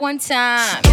one time.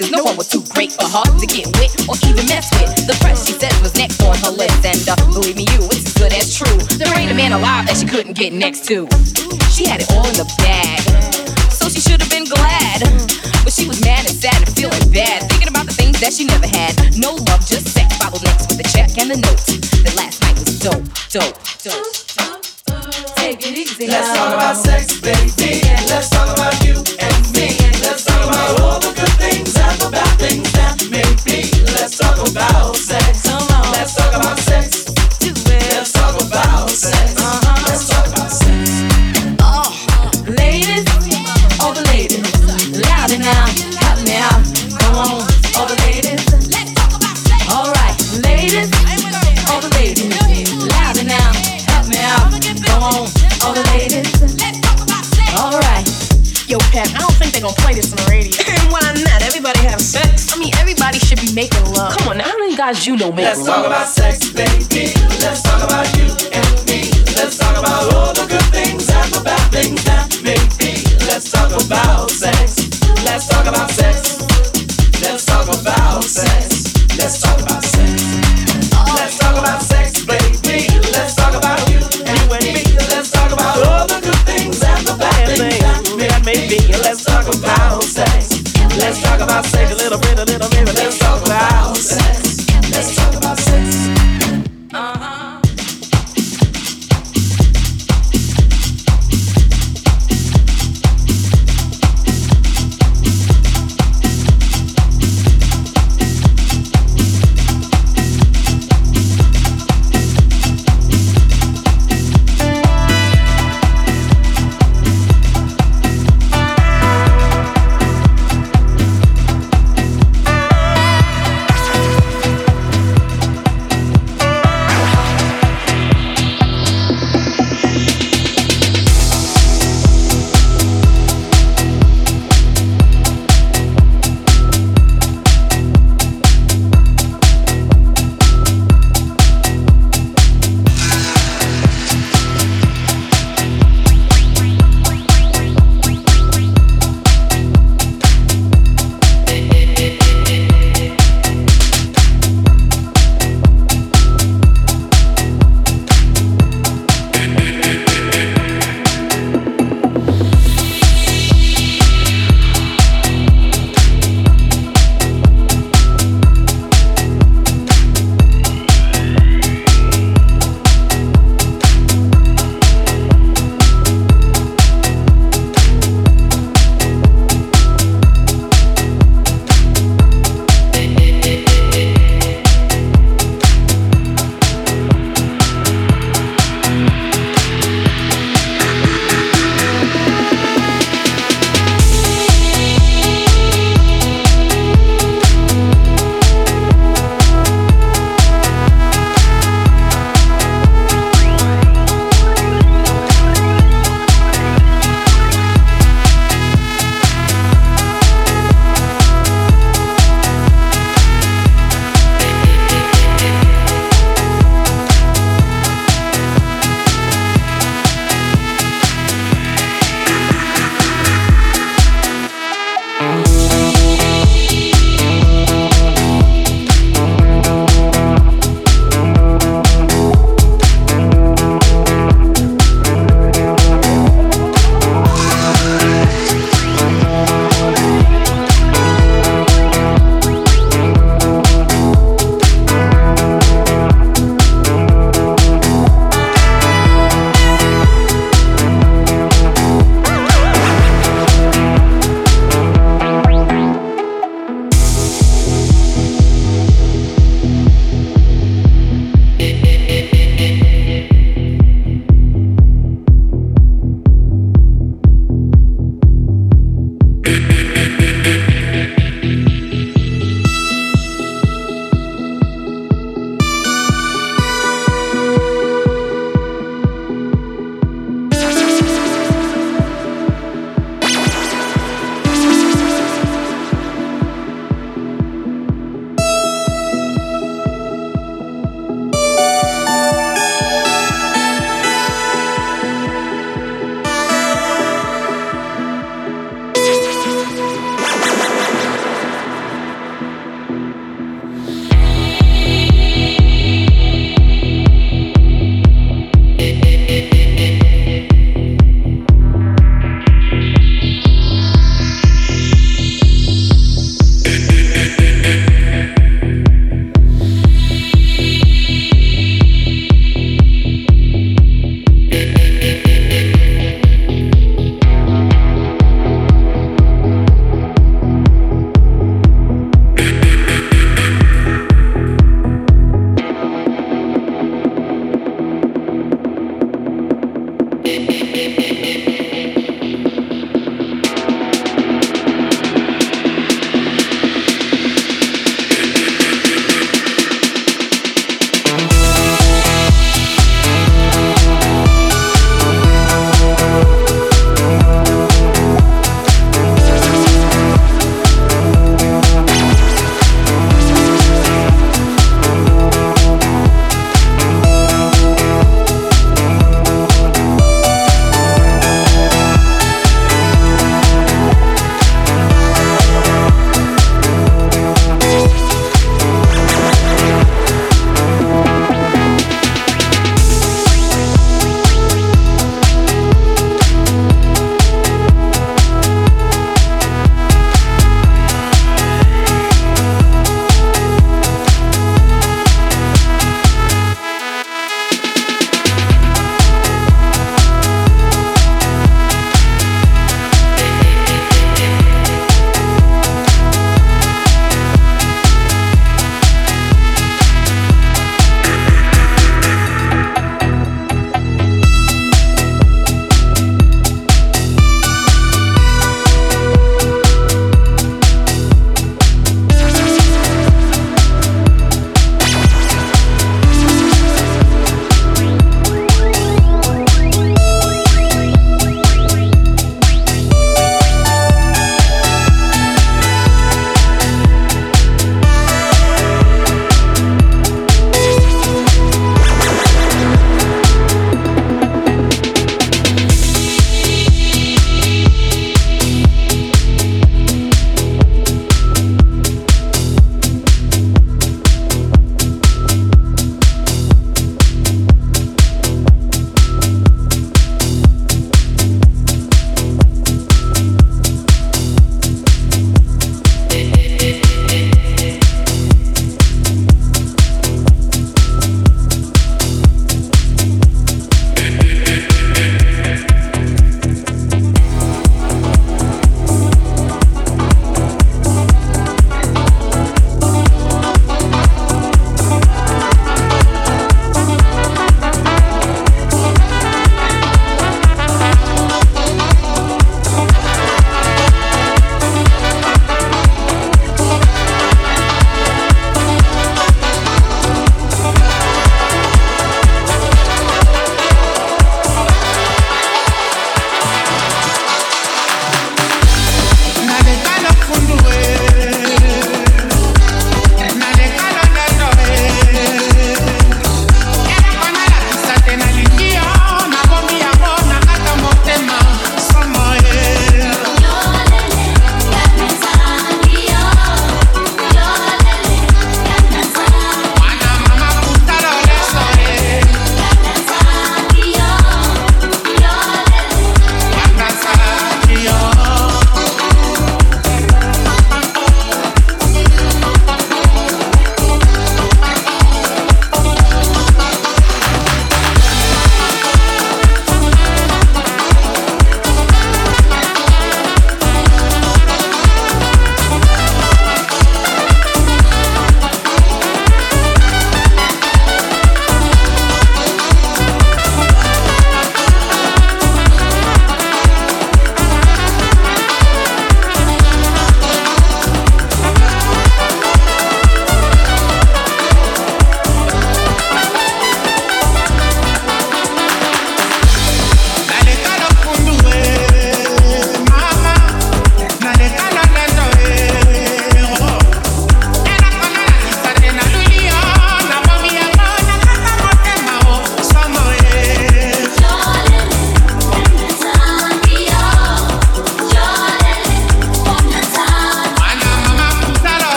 Lawyers. No one was too great for her to get with or even mess with. The press, she says, was next on her list. And uh, believe me, you, it's as good as true. There ain't a man alive that she couldn't get next to. She had it all in the bag. So she should have been glad. But she was mad and sad and feeling bad. Thinking about the things that she never had. No love, just sex. Followed next with the check and the note. That last night was dope, dope, dope. Take it easy. Let's talk about sex, baby. Let's talk about you and me. Let's talk about all the good things and the bad things that make me. Let's talk about sex. Let's talk about sex. Let's talk about sex. Uh-huh. Let's talk about sex. Uh-huh. Ladies, all the ladies, louder now, help me out. Come on, all the ladies. Alright, ladies, all the ladies, louder now, help me out. Come on, all the ladies. Alright. Yo, Pep, I don't think they're gonna play this on be making love. Come on, now, how many guys you know make Let's talk about sex, baby. Let's talk about you and me. Let's talk about all the good things and the bad things that make me. Let's talk about sex. Let's talk about sex. Let's talk about sex. Let's talk about sex. Let's talk about sex, baby. Let's talk about you and me. Let's talk about all the good things and the bad things that make me. Let's talk about sex. Let's talk about sex little a little bit.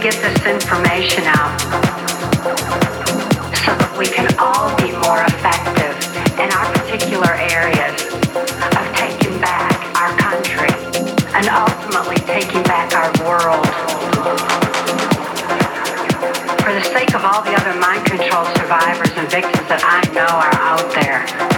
get this information out so that we can all be more effective in our particular areas of taking back our country and ultimately taking back our world. For the sake of all the other mind control survivors and victims that I know are out there.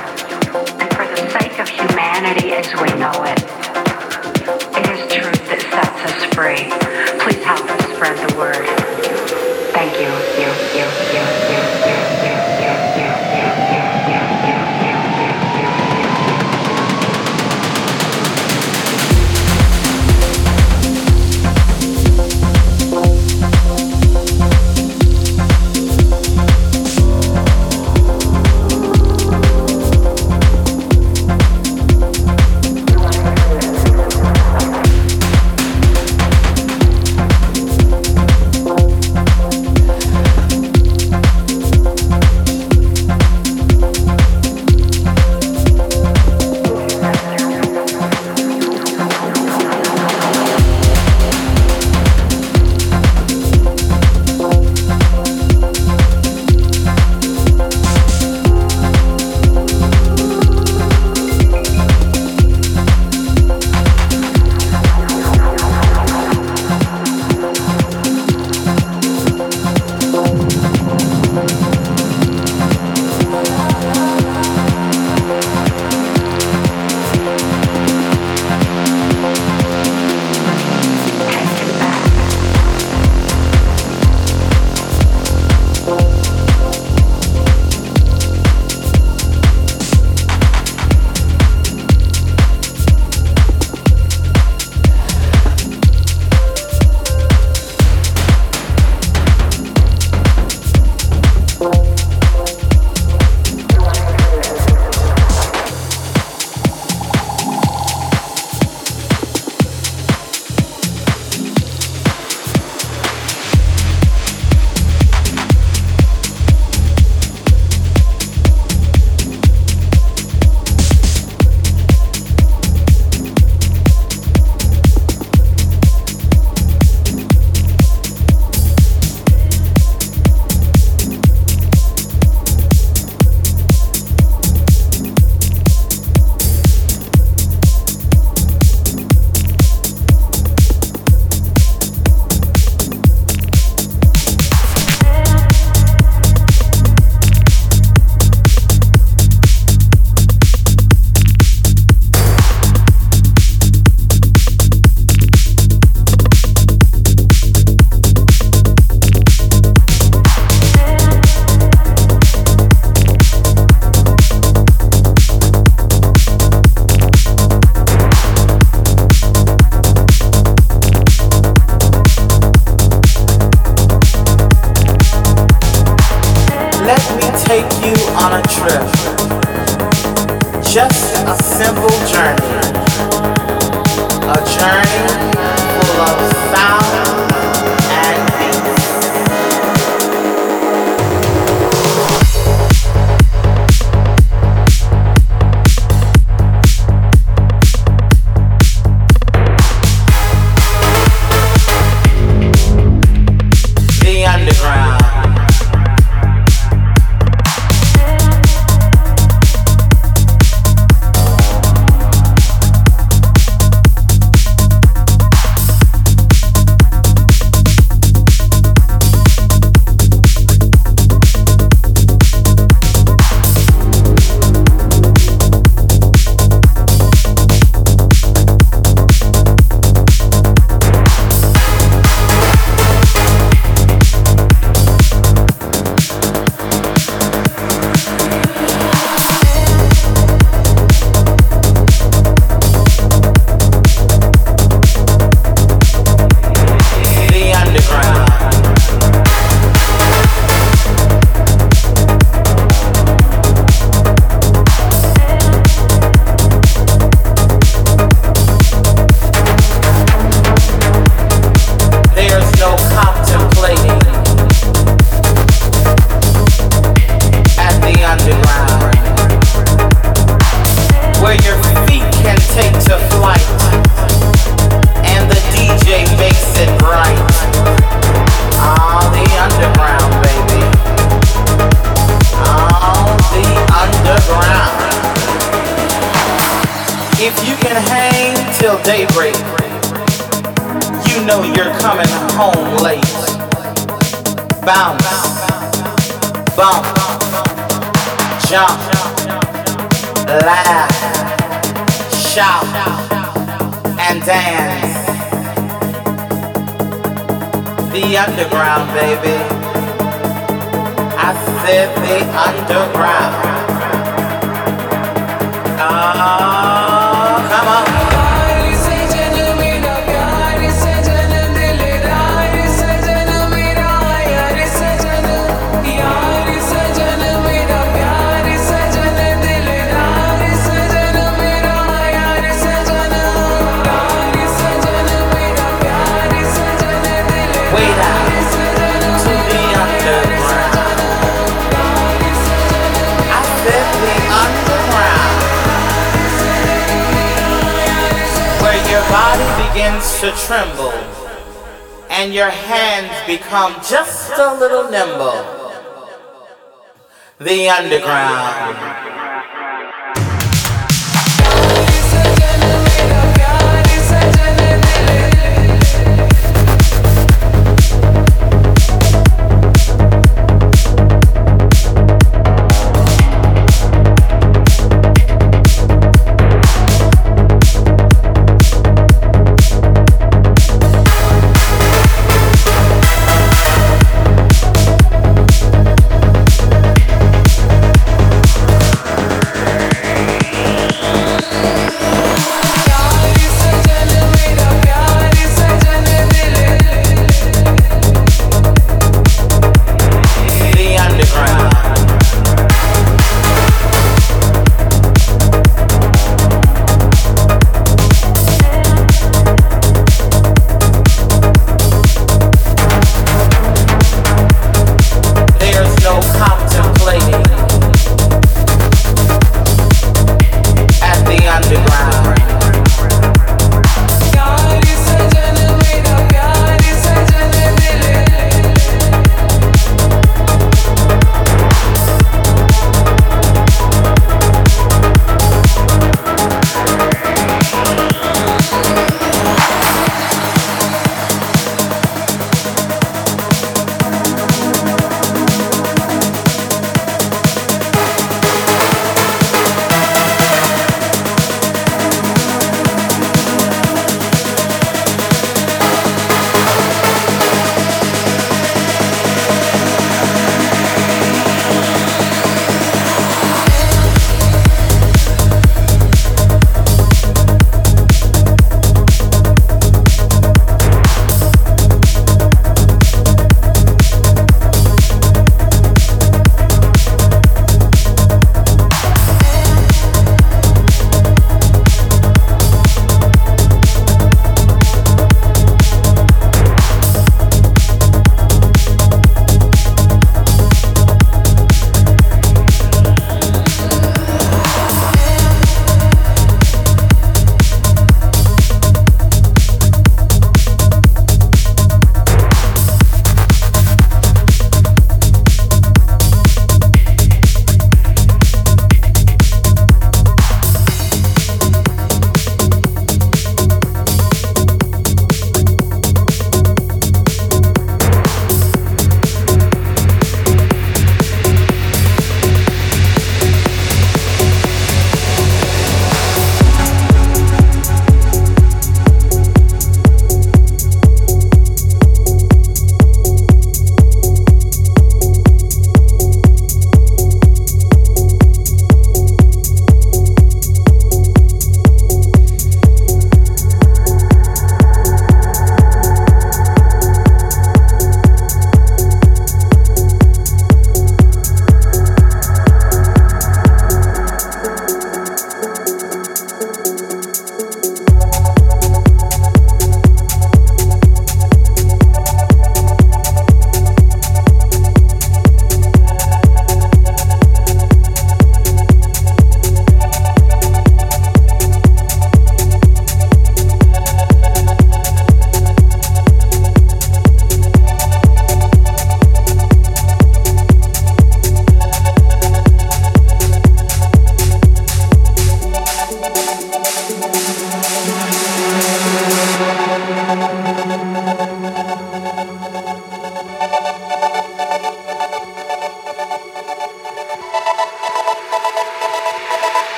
tremble, and your hands become just a little nimble. The underground.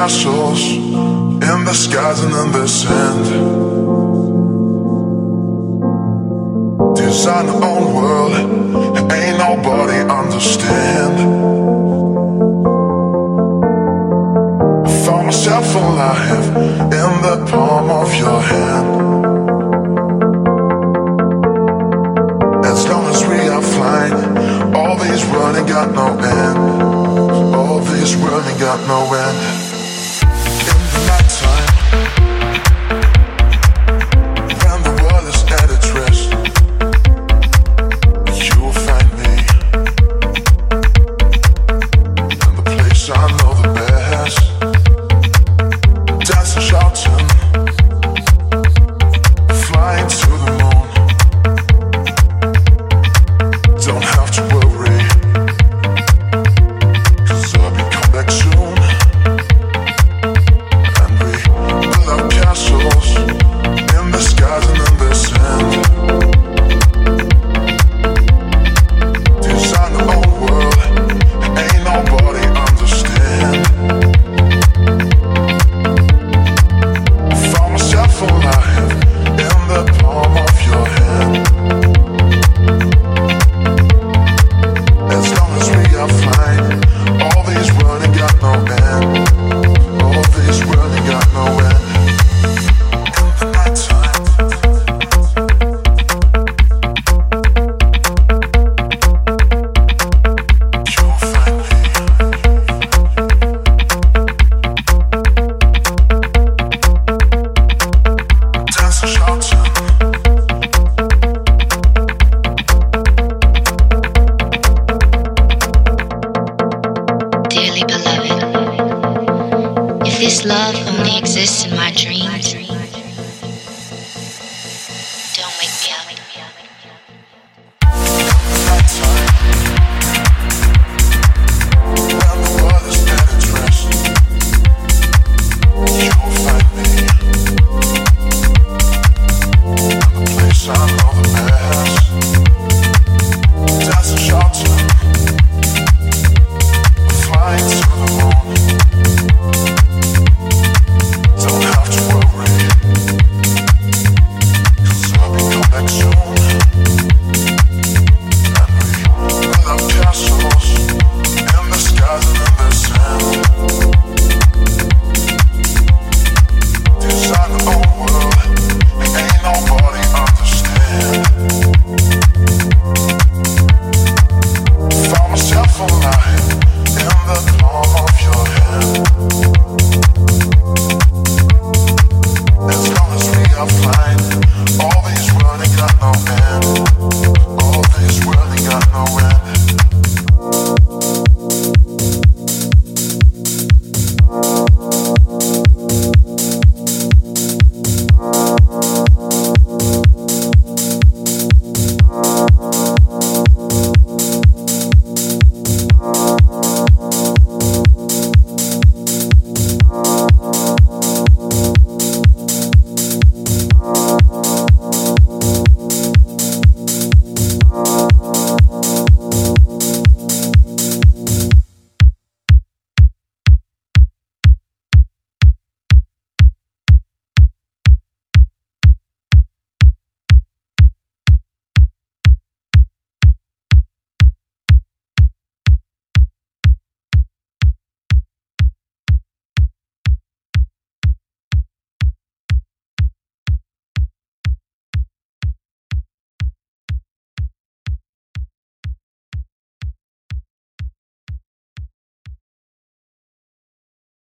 Castles in the skies and in the sand. Design our own world, ain't nobody understand. I found myself alive in the palm of your hand. As long as we are flying, all these running got no end. All these running got no end. This